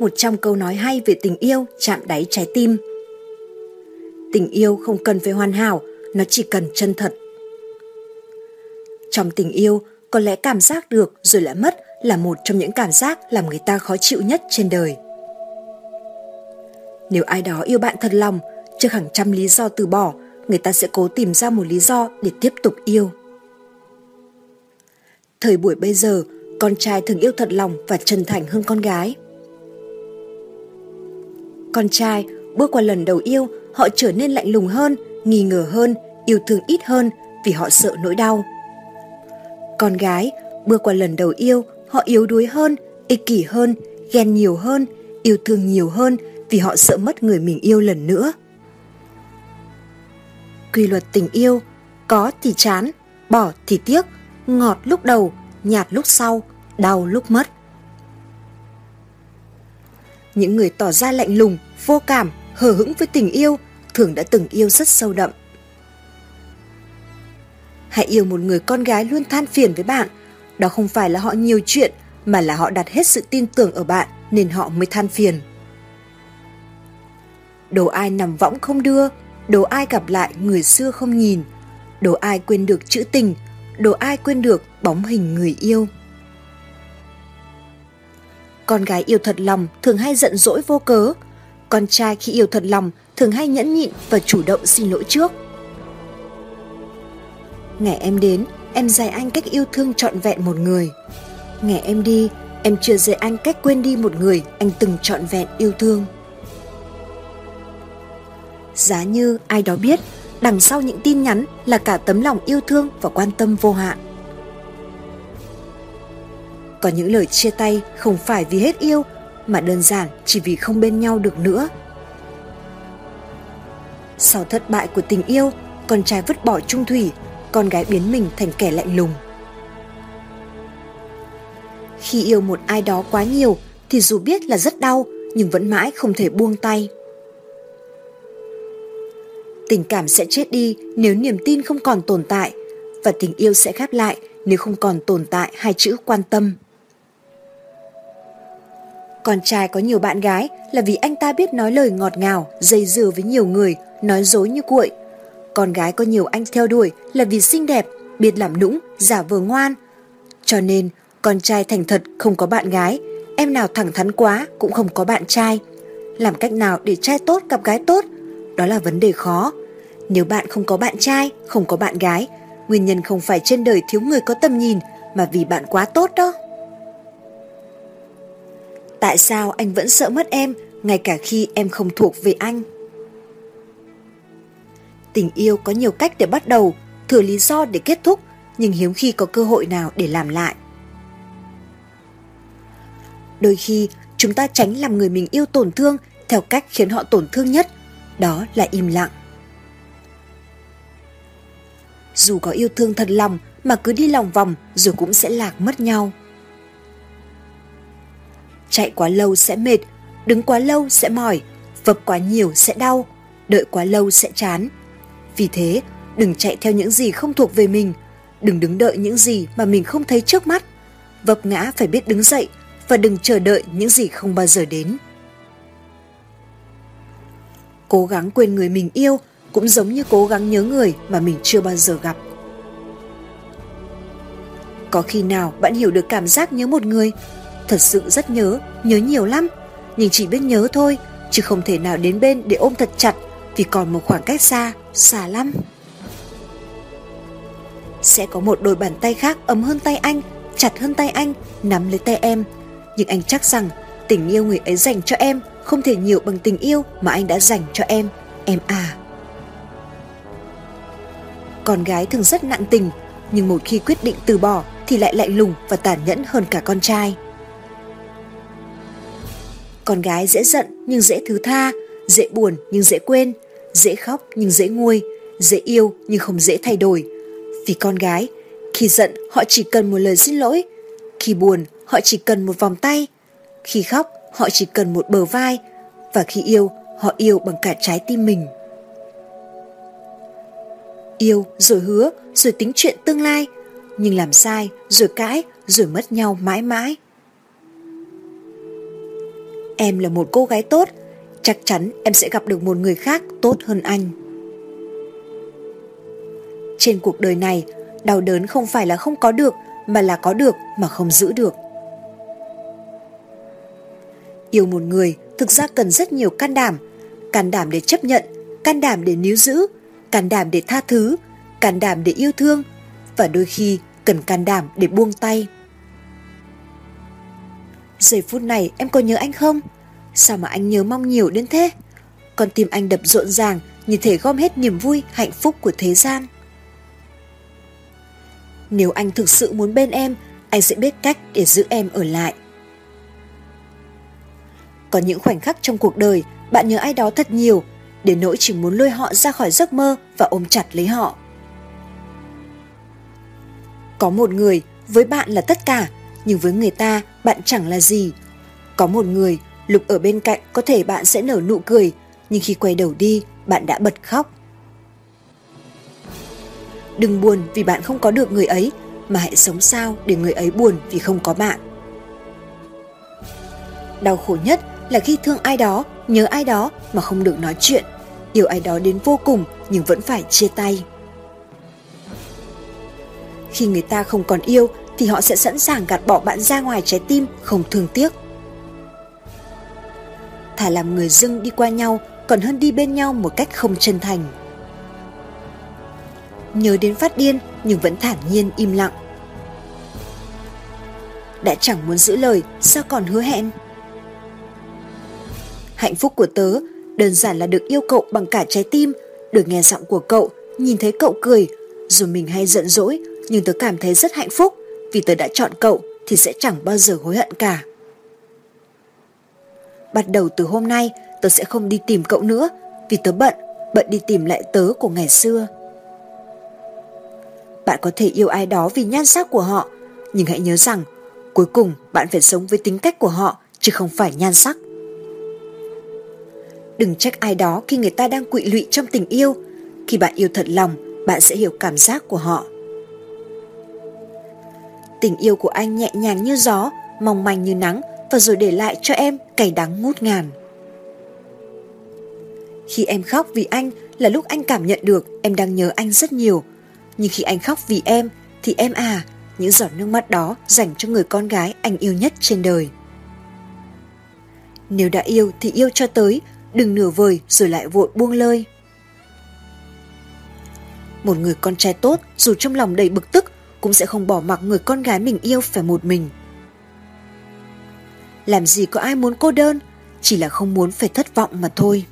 một trăm câu nói hay về tình yêu chạm đáy trái tim. Tình yêu không cần phải hoàn hảo, nó chỉ cần chân thật. Trong tình yêu, có lẽ cảm giác được rồi lại mất là một trong những cảm giác làm người ta khó chịu nhất trên đời. Nếu ai đó yêu bạn thật lòng, trước hàng trăm lý do từ bỏ, người ta sẽ cố tìm ra một lý do để tiếp tục yêu. Thời buổi bây giờ, con trai thường yêu thật lòng và chân thành hơn con gái. Con trai bước qua lần đầu yêu, họ trở nên lạnh lùng hơn, nghi ngờ hơn, yêu thương ít hơn vì họ sợ nỗi đau. Con gái bước qua lần đầu yêu, họ yếu đuối hơn, ích kỷ hơn, ghen nhiều hơn, yêu thương nhiều hơn vì họ sợ mất người mình yêu lần nữa. Quy luật tình yêu, có thì chán, bỏ thì tiếc, ngọt lúc đầu, nhạt lúc sau, đau lúc mất. Những người tỏ ra lạnh lùng, vô cảm, hờ hững với tình yêu thường đã từng yêu rất sâu đậm. Hãy yêu một người con gái luôn than phiền với bạn. Đó không phải là họ nhiều chuyện, mà là họ đặt hết sự tin tưởng ở bạn nên họ mới than phiền. Đồ ai nằm võng không đưa, đồ ai gặp lại người xưa không nhìn, đồ ai quên được chữ tình, đồ ai quên được bóng hình người yêu. Con gái yêu thật lòng thường hay giận dỗi vô cớ, con trai khi yêu thật lòng thường hay nhẫn nhịn và chủ động xin lỗi trước. Ngày em đến, em dạy anh cách yêu thương trọn vẹn một người. Ngày em đi, em chưa dạy anh cách quên đi một người anh từng trọn vẹn yêu thương. Giá như ai đó biết, đằng sau những tin nhắn là cả tấm lòng yêu thương và quan tâm vô hạn. Có những lời chia tay không phải vì hết yêu, mà đơn giản chỉ vì không bên nhau được nữa. Sau thất bại của tình yêu, con trai vứt bỏ trung thủy, con gái biến mình thành kẻ lạnh lùng. Khi yêu một ai đó quá nhiều thì dù biết là rất đau nhưng vẫn mãi không thể buông tay. Tình cảm sẽ chết đi nếu niềm tin không còn tồn tại và tình yêu sẽ khép lại nếu không còn tồn tại hai chữ quan tâm. Con trai có nhiều bạn gái là vì anh ta biết nói lời ngọt ngào, dây dưa với nhiều người, nói dối như cuội. Con gái có nhiều anh theo đuổi là vì xinh đẹp, biết làm nũng, giả vờ ngoan. Cho nên, con trai thành thật không có bạn gái, em nào thẳng thắn quá cũng không có bạn trai. Làm cách nào để trai tốt gặp gái tốt? Đó là vấn đề khó. Nếu bạn không có bạn trai, không có bạn gái, nguyên nhân không phải trên đời thiếu người có tầm nhìn mà vì bạn quá tốt đó. Tại sao anh vẫn sợ mất em ngay cả khi em không thuộc về anh? Tình yêu có nhiều cách để bắt đầu, thừa lý do để kết thúc, nhưng hiếm khi có cơ hội nào để làm lại. Đôi khi, chúng ta tránh làm người mình yêu tổn thương theo cách khiến họ tổn thương nhất, đó là im lặng. Dù có yêu thương thật lòng mà cứ đi lòng vòng rồi cũng sẽ lạc mất nhau. Chạy quá lâu sẽ mệt, đứng quá lâu sẽ mỏi, vấp quá nhiều sẽ đau, đợi quá lâu sẽ chán. Vì thế, đừng chạy theo những gì không thuộc về mình, đừng đứng đợi những gì mà mình không thấy trước mắt. Vấp ngã phải biết đứng dậy và đừng chờ đợi những gì không bao giờ đến. Cố gắng quên người mình yêu cũng giống như cố gắng nhớ người mà mình chưa bao giờ gặp. Có khi nào bạn hiểu được cảm giác nhớ một người Thật sự rất nhớ, nhớ nhiều lắm. Nhưng chỉ biết nhớ thôi Chứ không thể nào đến bên để ôm thật chặt Vì còn một khoảng cách xa, xa lắm. Sẽ có một đôi bàn tay khác ấm hơn tay anh Chặt hơn tay anh, nắm lấy tay em. Nhưng anh chắc rằng tình yêu người ấy dành cho em Không thể nhiều bằng tình yêu mà anh đã dành cho em Em à. Con gái thường rất nặng tình Nhưng một khi quyết định từ bỏ Thì lại lạnh lùng và tàn nhẫn hơn cả con trai con gái dễ giận nhưng dễ thứ tha, dễ buồn nhưng dễ quên, dễ khóc nhưng dễ nguôi, dễ yêu nhưng không dễ thay đổi. Vì con gái, khi giận họ chỉ cần một lời xin lỗi, khi buồn họ chỉ cần một vòng tay, khi khóc họ chỉ cần một bờ vai, và khi yêu họ yêu bằng cả trái tim mình. Yêu rồi hứa, rồi tính chuyện tương lai, nhưng làm sai, rồi cãi, rồi mất nhau mãi mãi. Em là một cô gái tốt, chắc chắn em sẽ gặp được một người khác tốt hơn anh. Trên cuộc đời này, đau đớn không phải là không có được mà là có được mà không giữ được. Yêu một người thực ra cần rất nhiều can đảm, can đảm để chấp nhận, can đảm để níu giữ, can đảm để tha thứ, can đảm để yêu thương và đôi khi cần can đảm để buông tay. Giây phút này em có nhớ anh không? Sao mà anh nhớ mong nhiều đến thế? Con tim anh đập rộn ràng như thể gom hết niềm vui, hạnh phúc của thế gian. Nếu anh thực sự muốn bên em, anh sẽ biết cách để giữ em ở lại. Có những khoảnh khắc trong cuộc đời, bạn nhớ ai đó thật nhiều, đến nỗi chỉ muốn lôi họ ra khỏi giấc mơ và ôm chặt lấy họ. Có một người, với bạn là tất cả, nhưng với người ta bạn chẳng là gì. Có một người, lúc ở bên cạnh có thể bạn sẽ nở nụ cười, nhưng khi quay đầu đi, bạn đã bật khóc. Đừng buồn vì bạn không có được người ấy, mà hãy sống sao để người ấy buồn vì không có bạn. Đau khổ nhất là khi thương ai đó, nhớ ai đó mà không được nói chuyện, yêu ai đó đến vô cùng nhưng vẫn phải chia tay. Khi người ta không còn yêu thì họ sẽ sẵn sàng gạt bỏ bạn ra ngoài trái tim không thương tiếc. Thà làm người dưng đi qua nhau còn hơn đi bên nhau một cách không chân thành. Nhớ đến phát điên nhưng vẫn thản nhiên im lặng. Đã chẳng muốn giữ lời, sao còn hứa hẹn? Hạnh phúc của tớ đơn giản là được yêu cậu bằng cả trái tim, được nghe giọng của cậu, nhìn thấy cậu cười, dù mình hay giận dỗi nhưng tớ cảm thấy rất hạnh phúc vì tớ đã chọn cậu thì sẽ chẳng bao giờ hối hận cả. Bắt đầu từ hôm nay tớ sẽ không đi tìm cậu nữa vì tớ bận, bận đi tìm lại tớ của ngày xưa. Bạn có thể yêu ai đó vì nhan sắc của họ, nhưng hãy nhớ rằng cuối cùng bạn phải sống với tính cách của họ chứ không phải nhan sắc. Đừng trách ai đó khi người ta đang quỵ lụy trong tình yêu. Khi bạn yêu thật lòng, bạn sẽ hiểu cảm giác của họ. Tình yêu của anh nhẹ nhàng như gió, mong manh như nắng và rồi để lại cho em cay đắng ngút ngàn. Khi em khóc vì anh là lúc anh cảm nhận được em đang nhớ anh rất nhiều. Nhưng khi anh khóc vì em thì em à, những giọt nước mắt đó dành cho người con gái anh yêu nhất trên đời. Nếu đã yêu thì yêu cho tới, đừng nửa vời rồi lại vội buông lơi. Một người con trai tốt dù trong lòng đầy bực tức cũng sẽ không bỏ mặc người con gái mình yêu phải một mình. Làm gì có ai muốn cô đơn, chỉ là không muốn phải thất vọng mà thôi.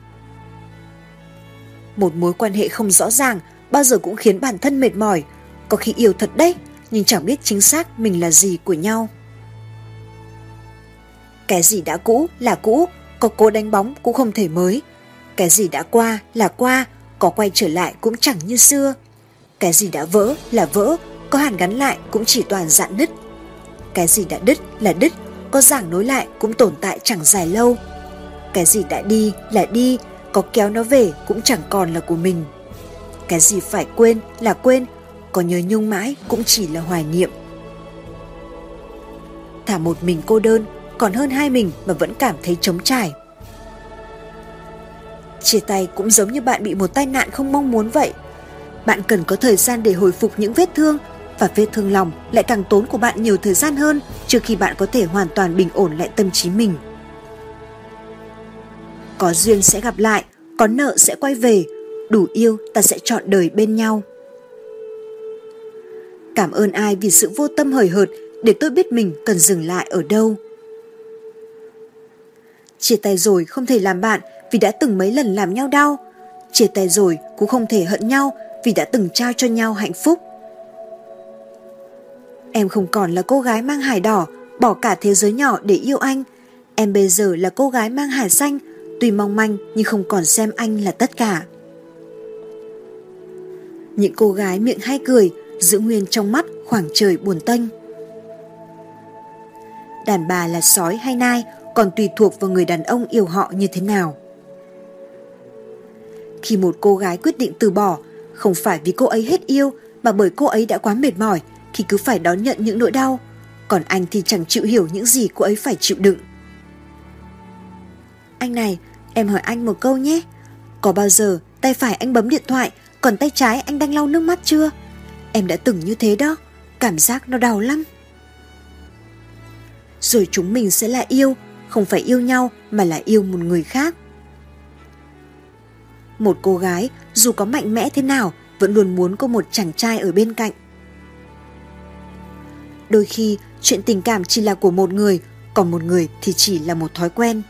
Một mối quan hệ không rõ ràng bao giờ cũng khiến bản thân mệt mỏi, có khi yêu thật đấy, nhưng chẳng biết chính xác mình là gì của nhau. Cái gì đã cũ là cũ, có cố đánh bóng cũng không thể mới. Cái gì đã qua là qua, có quay trở lại cũng chẳng như xưa. Cái gì đã vỡ là vỡ, có hàn gắn lại cũng chỉ toàn dạn nứt. Cái gì đã đứt là đứt, có giảng nối lại cũng tồn tại chẳng dài lâu. Cái gì đã đi là đi, có kéo nó về cũng chẳng còn là của mình. Cái gì phải quên là quên, có nhớ nhung mãi cũng chỉ là hoài niệm. Thả một mình cô đơn còn hơn hai mình mà vẫn cảm thấy trống trải. Chia tay cũng giống như bạn bị một tai nạn không mong muốn vậy. Bạn cần có thời gian để hồi phục những vết thương và vết thương lòng lại càng tốn của bạn nhiều thời gian hơn trước khi bạn có thể hoàn toàn bình ổn lại tâm trí mình. Có duyên sẽ gặp lại, có nợ sẽ quay về, đủ yêu ta sẽ chọn đời bên nhau. Cảm ơn ai vì sự vô tâm hời hợt để tôi biết mình cần dừng lại ở đâu. Chia tay rồi không thể làm bạn vì đã từng mấy lần làm nhau đau. Chia tay rồi cũng không thể hận nhau vì đã từng trao cho nhau hạnh phúc. Em không còn là cô gái mang hải đỏ, bỏ cả thế giới nhỏ để yêu anh. Em bây giờ là cô gái mang hải xanh, tuy mong manh nhưng không còn xem anh là tất cả. Những cô gái miệng hay cười, giữ nguyên trong mắt khoảng trời buồn tênh. Đàn bà là sói hay nai còn tùy thuộc vào người đàn ông yêu họ như thế nào. Khi một cô gái quyết định từ bỏ, không phải vì cô ấy hết yêu mà bởi cô ấy đã quá mệt mỏi thì cứ phải đón nhận những nỗi đau, còn anh thì chẳng chịu hiểu những gì cô ấy phải chịu đựng. Anh này, em hỏi anh một câu nhé. Có bao giờ tay phải anh bấm điện thoại, còn tay trái anh đang lau nước mắt chưa? Em đã từng như thế đó, cảm giác nó đau lắm. Rồi chúng mình sẽ là yêu, không phải yêu nhau mà là yêu một người khác. Một cô gái dù có mạnh mẽ thế nào vẫn luôn muốn có một chàng trai ở bên cạnh. Đôi khi chuyện tình cảm chỉ là của một người, còn một người thì chỉ là một thói quen.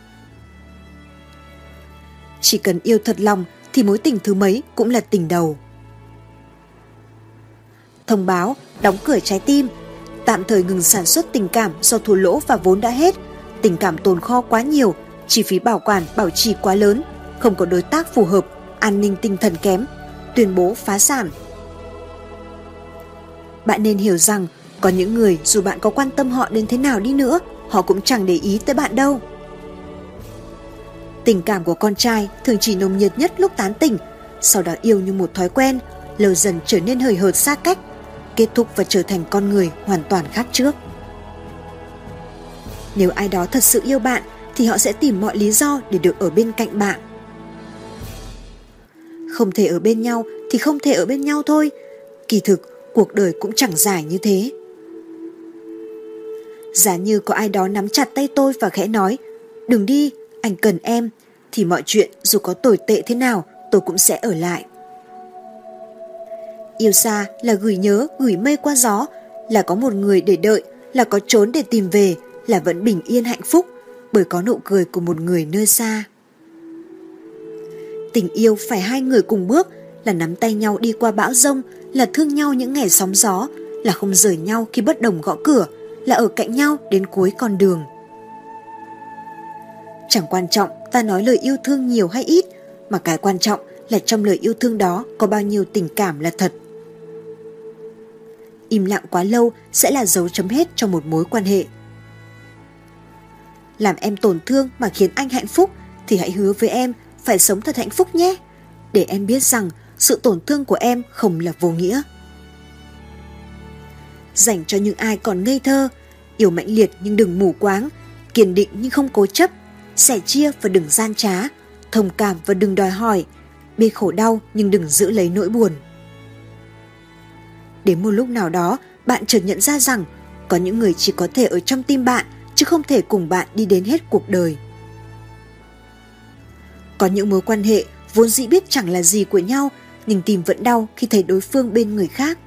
Chỉ cần yêu thật lòng thì mối tình thứ mấy cũng là tình đầu. Thông báo, đóng cửa trái tim, tạm thời ngừng sản xuất tình cảm do thua lỗ và vốn đã hết, tình cảm tồn kho quá nhiều, chi phí bảo quản, bảo trì quá lớn, không có đối tác phù hợp, an ninh tinh thần kém, tuyên bố phá sản. Bạn nên hiểu rằng có những người dù bạn có quan tâm họ đến thế nào đi nữa, họ cũng chẳng để ý tới bạn đâu. Tình cảm của con trai thường chỉ nồng nhiệt nhất lúc tán tỉnh, sau đó yêu như một thói quen, lâu dần trở nên hời hợt xa cách, kết thúc và trở thành con người hoàn toàn khác trước. Nếu ai đó thật sự yêu bạn thì họ sẽ tìm mọi lý do để được ở bên cạnh bạn. Không thể ở bên nhau thì không thể ở bên nhau thôi. Kỳ thực, cuộc đời cũng chẳng dài như thế. Giả như có ai đó nắm chặt tay tôi và khẽ nói Đừng đi, anh cần em Thì mọi chuyện dù có tồi tệ thế nào tôi cũng sẽ ở lại. Yêu xa là gửi nhớ, gửi mây qua gió Là có một người để đợi Là có trốn để tìm về Là vẫn bình yên hạnh phúc Bởi có nụ cười của một người nơi xa. Tình yêu phải hai người cùng bước Là nắm tay nhau đi qua bão rông Là thương nhau những ngày sóng gió Là không rời nhau khi bất đồng gõ cửa là ở cạnh nhau đến cuối con đường. Chẳng quan trọng ta nói lời yêu thương nhiều hay ít, mà cái quan trọng là trong lời yêu thương đó có bao nhiêu tình cảm là thật. Im lặng quá lâu sẽ là dấu chấm hết cho một mối quan hệ. Làm em tổn thương mà khiến anh hạnh phúc thì hãy hứa với em phải sống thật hạnh phúc nhé. Để em biết rằng sự tổn thương của em không là vô nghĩa. Dành cho những ai còn ngây thơ, yêu mạnh liệt nhưng đừng mù quáng, kiên định nhưng không cố chấp, sẻ chia và đừng gian trá, thông cảm và đừng đòi hỏi, bê khổ đau nhưng đừng giữ lấy nỗi buồn. Đến một lúc nào đó, bạn chợt nhận ra rằng có những người chỉ có thể ở trong tim bạn chứ không thể cùng bạn đi đến hết cuộc đời. Có những mối quan hệ vốn dĩ biết chẳng là gì của nhau nhưng tìm vẫn đau khi thấy đối phương bên người khác.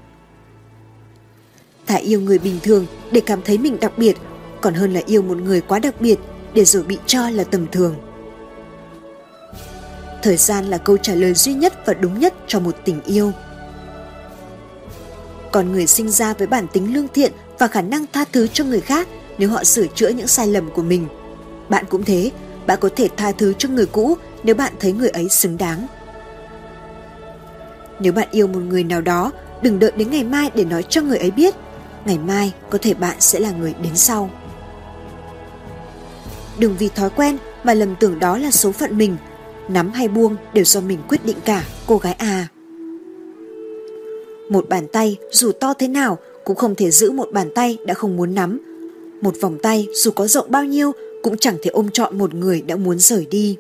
Thà yêu người bình thường để cảm thấy mình đặc biệt, còn hơn là yêu một người quá đặc biệt để rồi bị cho là tầm thường. Thời gian là câu trả lời duy nhất và đúng nhất cho một tình yêu. Còn người sinh ra với bản tính lương thiện và khả năng tha thứ cho người khác nếu họ sửa chữa những sai lầm của mình. Bạn cũng thế, bạn có thể tha thứ cho người cũ nếu bạn thấy người ấy xứng đáng. Nếu bạn yêu một người nào đó, đừng đợi đến ngày mai để nói cho người ấy biết ngày mai có thể bạn sẽ là người đến sau. Đừng vì thói quen mà lầm tưởng đó là số phận mình, nắm hay buông đều do mình quyết định cả, cô gái à. Một bàn tay dù to thế nào cũng không thể giữ một bàn tay đã không muốn nắm. Một vòng tay dù có rộng bao nhiêu cũng chẳng thể ôm trọn một người đã muốn rời đi.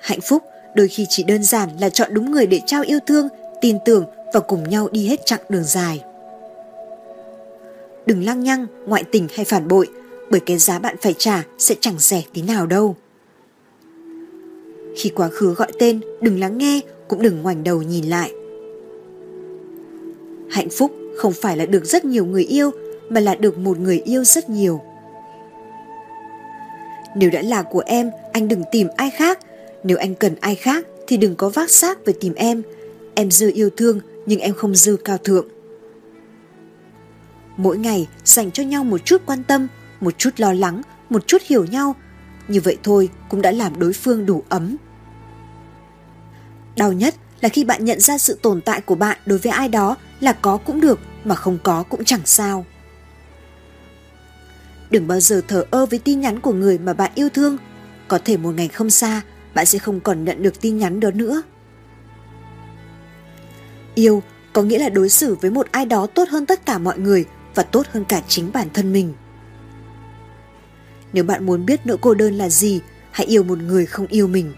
Hạnh phúc đôi khi chỉ đơn giản là chọn đúng người để trao yêu thương, tin tưởng và cùng nhau đi hết chặng đường dài. Đừng lăng nhăng, ngoại tình hay phản bội, bởi cái giá bạn phải trả sẽ chẳng rẻ tí nào đâu. Khi quá khứ gọi tên, đừng lắng nghe, cũng đừng ngoảnh đầu nhìn lại. Hạnh phúc không phải là được rất nhiều người yêu, mà là được một người yêu rất nhiều. Nếu đã là của em, anh đừng tìm ai khác. Nếu anh cần ai khác thì đừng có vác xác về tìm em. Em dư yêu thương nhưng em không dư cao thượng. Mỗi ngày dành cho nhau một chút quan tâm, một chút lo lắng, một chút hiểu nhau, như vậy thôi cũng đã làm đối phương đủ ấm. Đau nhất là khi bạn nhận ra sự tồn tại của bạn đối với ai đó là có cũng được mà không có cũng chẳng sao. Đừng bao giờ thờ ơ với tin nhắn của người mà bạn yêu thương. Có thể một ngày không xa, bạn sẽ không còn nhận được tin nhắn đó nữa. Yêu có nghĩa là đối xử với một ai đó tốt hơn tất cả mọi người và tốt hơn cả chính bản thân mình. Nếu bạn muốn biết nỗi cô đơn là gì, hãy yêu một người không yêu mình.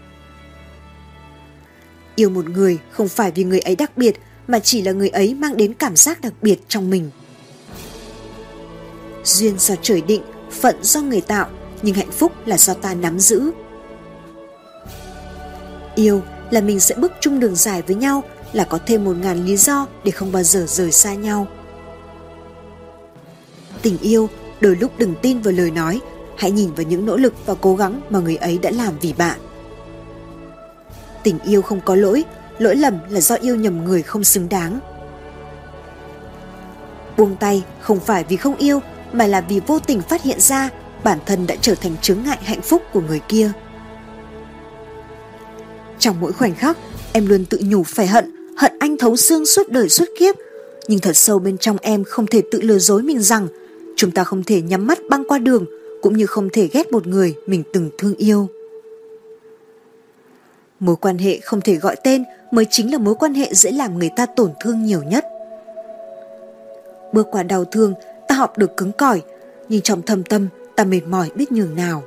Yêu một người không phải vì người ấy đặc biệt mà chỉ là người ấy mang đến cảm giác đặc biệt trong mình. Duyên do trời định, phận do người tạo, nhưng hạnh phúc là do ta nắm giữ. Yêu là mình sẽ bước chung đường dài với nhau, là có thêm một ngàn lý do để không bao giờ rời xa nhau. Tình yêu đôi lúc đừng tin vào lời nói, hãy nhìn vào những nỗ lực và cố gắng mà người ấy đã làm vì bạn. Tình yêu không có lỗi, lỗi lầm là do yêu nhầm người không xứng đáng. Buông tay không phải vì không yêu mà là vì vô tình phát hiện ra bản thân đã trở thành chướng ngại hạnh phúc của người kia. Trong mỗi khoảnh khắc, em luôn tự nhủ phải hận, hận anh thấu xương suốt đời suốt kiếp. Nhưng thật sâu bên trong em không thể tự lừa dối mình rằng chúng ta không thể nhắm mắt băng qua đường cũng như không thể ghét một người mình từng thương yêu. Mối quan hệ không thể gọi tên mới chính là mối quan hệ dễ làm người ta tổn thương nhiều nhất. Bước qua đau thương, ta học được cứng cỏi, nhưng trong thâm tâm ta mệt mỏi biết nhường nào.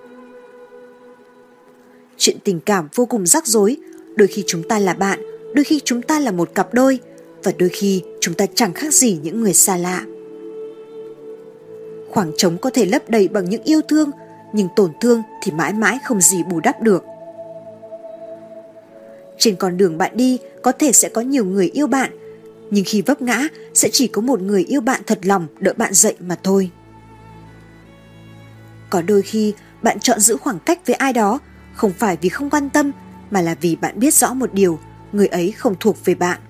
Chuyện tình cảm vô cùng rắc rối, đôi khi chúng ta là bạn, đôi khi chúng ta là một cặp đôi, và đôi khi chúng ta chẳng khác gì những người xa lạ. Khoảng trống có thể lấp đầy bằng những yêu thương, nhưng tổn thương thì mãi mãi không gì bù đắp được. Trên con đường bạn đi có thể sẽ có nhiều người yêu bạn, nhưng khi vấp ngã sẽ chỉ có một người yêu bạn thật lòng đỡ bạn dậy mà thôi. Có đôi khi bạn chọn giữ khoảng cách với ai đó không phải vì không quan tâm mà là vì bạn biết rõ một điều, người ấy không thuộc về bạn.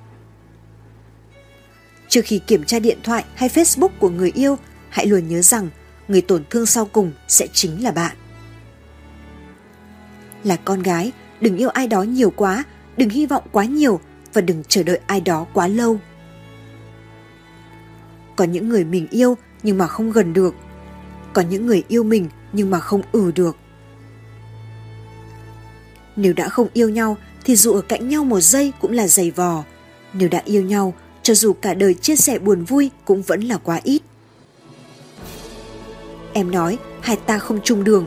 Trước khi kiểm tra điện thoại hay Facebook của người yêu, hãy luôn nhớ rằng người tổn thương sau cùng sẽ chính là bạn. Là con gái, đừng yêu ai đó nhiều quá, đừng hy vọng quá nhiều và đừng chờ đợi ai đó quá lâu. Có những người mình yêu nhưng mà không gần được. Có những người yêu mình nhưng mà không ử được. Nếu đã không yêu nhau thì dù ở cạnh nhau một giây cũng là dày vò. Nếu đã yêu nhau, cho dù cả đời chia sẻ buồn vui cũng vẫn là quá ít. Em nói hai ta không chung đường.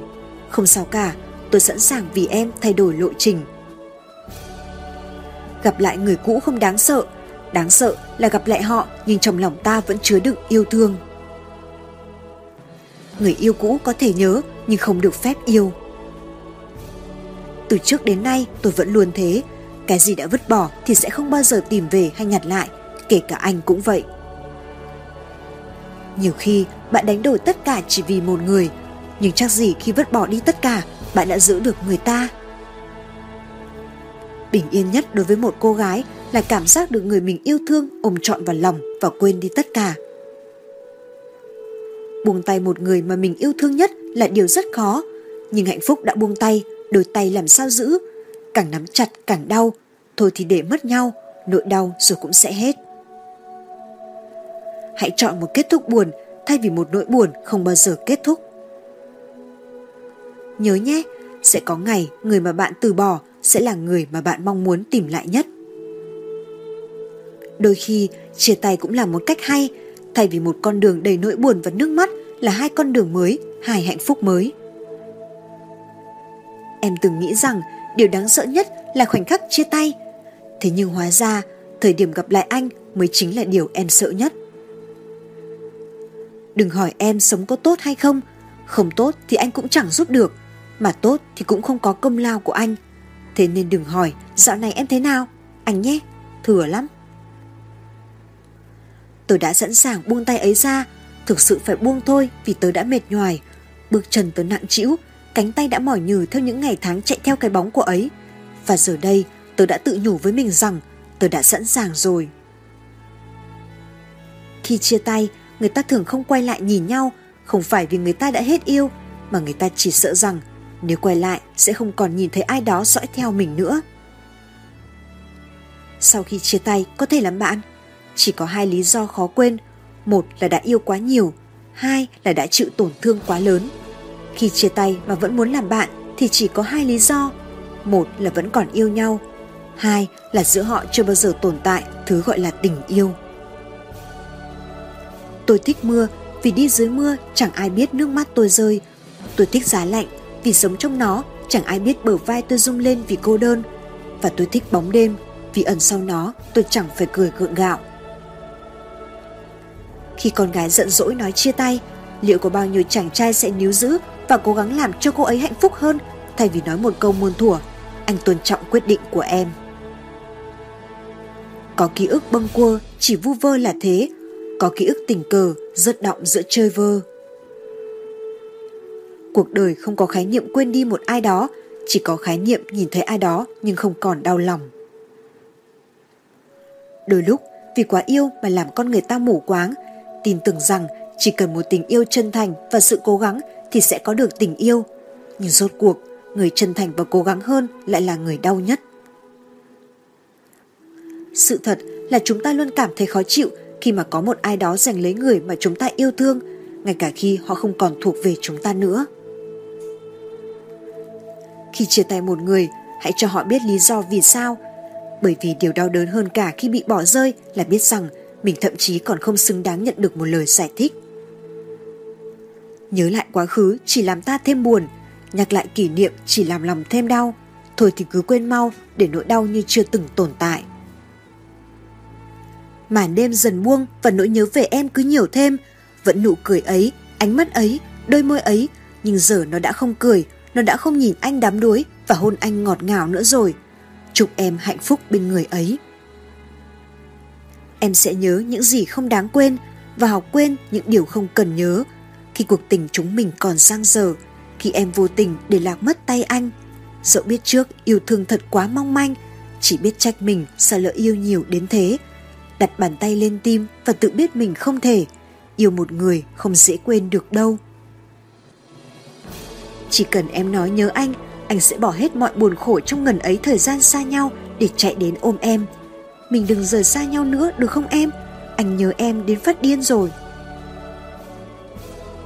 Không sao cả, tôi sẵn sàng vì em thay đổi lộ trình. Gặp lại người cũ không đáng sợ, đáng sợ là gặp lại họ nhưng trong lòng ta vẫn chứa đựng yêu thương. Người yêu cũ có thể nhớ nhưng không được phép yêu. Từ trước đến nay tôi vẫn luôn thế, cái gì đã vứt bỏ thì sẽ không bao giờ tìm về hay nhặt lại, kể cả anh cũng vậy. Nhiều khi bạn đánh đổi tất cả chỉ vì một người, nhưng chắc gì khi vứt bỏ đi tất cả, bạn đã giữ được người ta. Bình yên nhất đối với một cô gái là cảm giác được người mình yêu thương ôm trọn vào lòng và quên đi tất cả. Buông tay một người mà mình yêu thương nhất là điều rất khó, nhưng hạnh phúc đã buông tay, đôi tay làm sao giữ, càng nắm chặt càng đau, thôi thì để mất nhau, nỗi đau rồi cũng sẽ hết. Hãy chọn một kết thúc buồn thay vì một nỗi buồn không bao giờ kết thúc. Nhớ nhé, sẽ có ngày người mà bạn từ bỏ sẽ là người mà bạn mong muốn tìm lại nhất. Đôi khi, chia tay cũng là một cách hay, thay vì một con đường đầy nỗi buồn và nước mắt là hai con đường mới, hai hạnh phúc mới. Em từng nghĩ rằng điều đáng sợ nhất là khoảnh khắc chia tay. Thế nhưng hóa ra, thời điểm gặp lại anh mới chính là điều em sợ nhất. Đừng hỏi em sống có tốt hay không, không tốt thì anh cũng chẳng giúp được, mà tốt thì cũng không có công lao của anh. Thế nên đừng hỏi dạo này em thế nào, anh nhé, thừa lắm. Tôi đã sẵn sàng buông tay ấy ra, thực sự phải buông thôi vì tớ đã mệt nhoài. Bước chân tớ nặng trĩu, cánh tay đã mỏi nhừ theo những ngày tháng chạy theo cái bóng của ấy. Và giờ đây, tớ đã tự nhủ với mình rằng tớ đã sẵn sàng rồi. Khi chia tay, người ta thường không quay lại nhìn nhau, không phải vì người ta đã hết yêu, mà người ta chỉ sợ rằng nếu quay lại sẽ không còn nhìn thấy ai đó dõi theo mình nữa. Sau khi chia tay có thể làm bạn, chỉ có hai lý do khó quên, một là đã yêu quá nhiều, hai là đã chịu tổn thương quá lớn. Khi chia tay mà vẫn muốn làm bạn thì chỉ có hai lý do, một là vẫn còn yêu nhau, hai là giữa họ chưa bao giờ tồn tại thứ gọi là tình yêu. Tôi thích mưa vì đi dưới mưa chẳng ai biết nước mắt tôi rơi. Tôi thích giá lạnh vì sống trong nó chẳng ai biết bờ vai tôi rung lên vì cô đơn. Và tôi thích bóng đêm vì ẩn sau nó tôi chẳng phải cười gượng gạo. Khi con gái giận dỗi nói chia tay, liệu có bao nhiêu chàng trai sẽ níu giữ và cố gắng làm cho cô ấy hạnh phúc hơn thay vì nói một câu muôn thủa, anh tôn trọng quyết định của em. Có ký ức bâng quơ chỉ vu vơ là thế, có ký ức tình cờ rớt động giữa chơi vơ. Cuộc đời không có khái niệm quên đi một ai đó, chỉ có khái niệm nhìn thấy ai đó nhưng không còn đau lòng. Đôi lúc vì quá yêu mà làm con người ta mù quáng, tin tưởng rằng chỉ cần một tình yêu chân thành và sự cố gắng thì sẽ có được tình yêu. Nhưng rốt cuộc, người chân thành và cố gắng hơn lại là người đau nhất. Sự thật là chúng ta luôn cảm thấy khó chịu khi mà có một ai đó giành lấy người mà chúng ta yêu thương, ngay cả khi họ không còn thuộc về chúng ta nữa. Khi chia tay một người, hãy cho họ biết lý do vì sao. Bởi vì điều đau đớn hơn cả khi bị bỏ rơi là biết rằng mình thậm chí còn không xứng đáng nhận được một lời giải thích. Nhớ lại quá khứ chỉ làm ta thêm buồn, nhắc lại kỷ niệm chỉ làm lòng thêm đau. Thôi thì cứ quên mau để nỗi đau như chưa từng tồn tại. Màn đêm dần buông và nỗi nhớ về em cứ nhiều thêm. Vẫn nụ cười ấy, ánh mắt ấy, đôi môi ấy, nhưng giờ nó đã không cười, nó đã không nhìn anh đám đuối và hôn anh ngọt ngào nữa rồi. Chúc em hạnh phúc bên người ấy. Em sẽ nhớ những gì không đáng quên và học quên những điều không cần nhớ khi cuộc tình chúng mình còn giang dở, khi em vô tình để lạc mất tay anh. Dẫu biết trước yêu thương thật quá mong manh, chỉ biết trách mình sao lỡ yêu nhiều đến thế. Đặt bàn tay lên tim và tự biết mình không thể, yêu một người không dễ quên được đâu. Chỉ cần em nói nhớ anh, anh sẽ bỏ hết mọi buồn khổ trong ngần ấy thời gian xa nhau để chạy đến ôm em. Mình đừng rời xa nhau nữa được không em? Anh nhớ em đến phát điên rồi.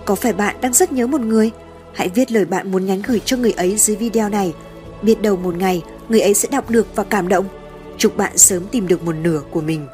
Có phải bạn đang rất nhớ một người? Hãy viết lời bạn muốn nhắn gửi cho người ấy dưới video này. Biết đầu một ngày, người ấy sẽ đọc được và cảm động. Chúc bạn sớm tìm được một nửa của mình.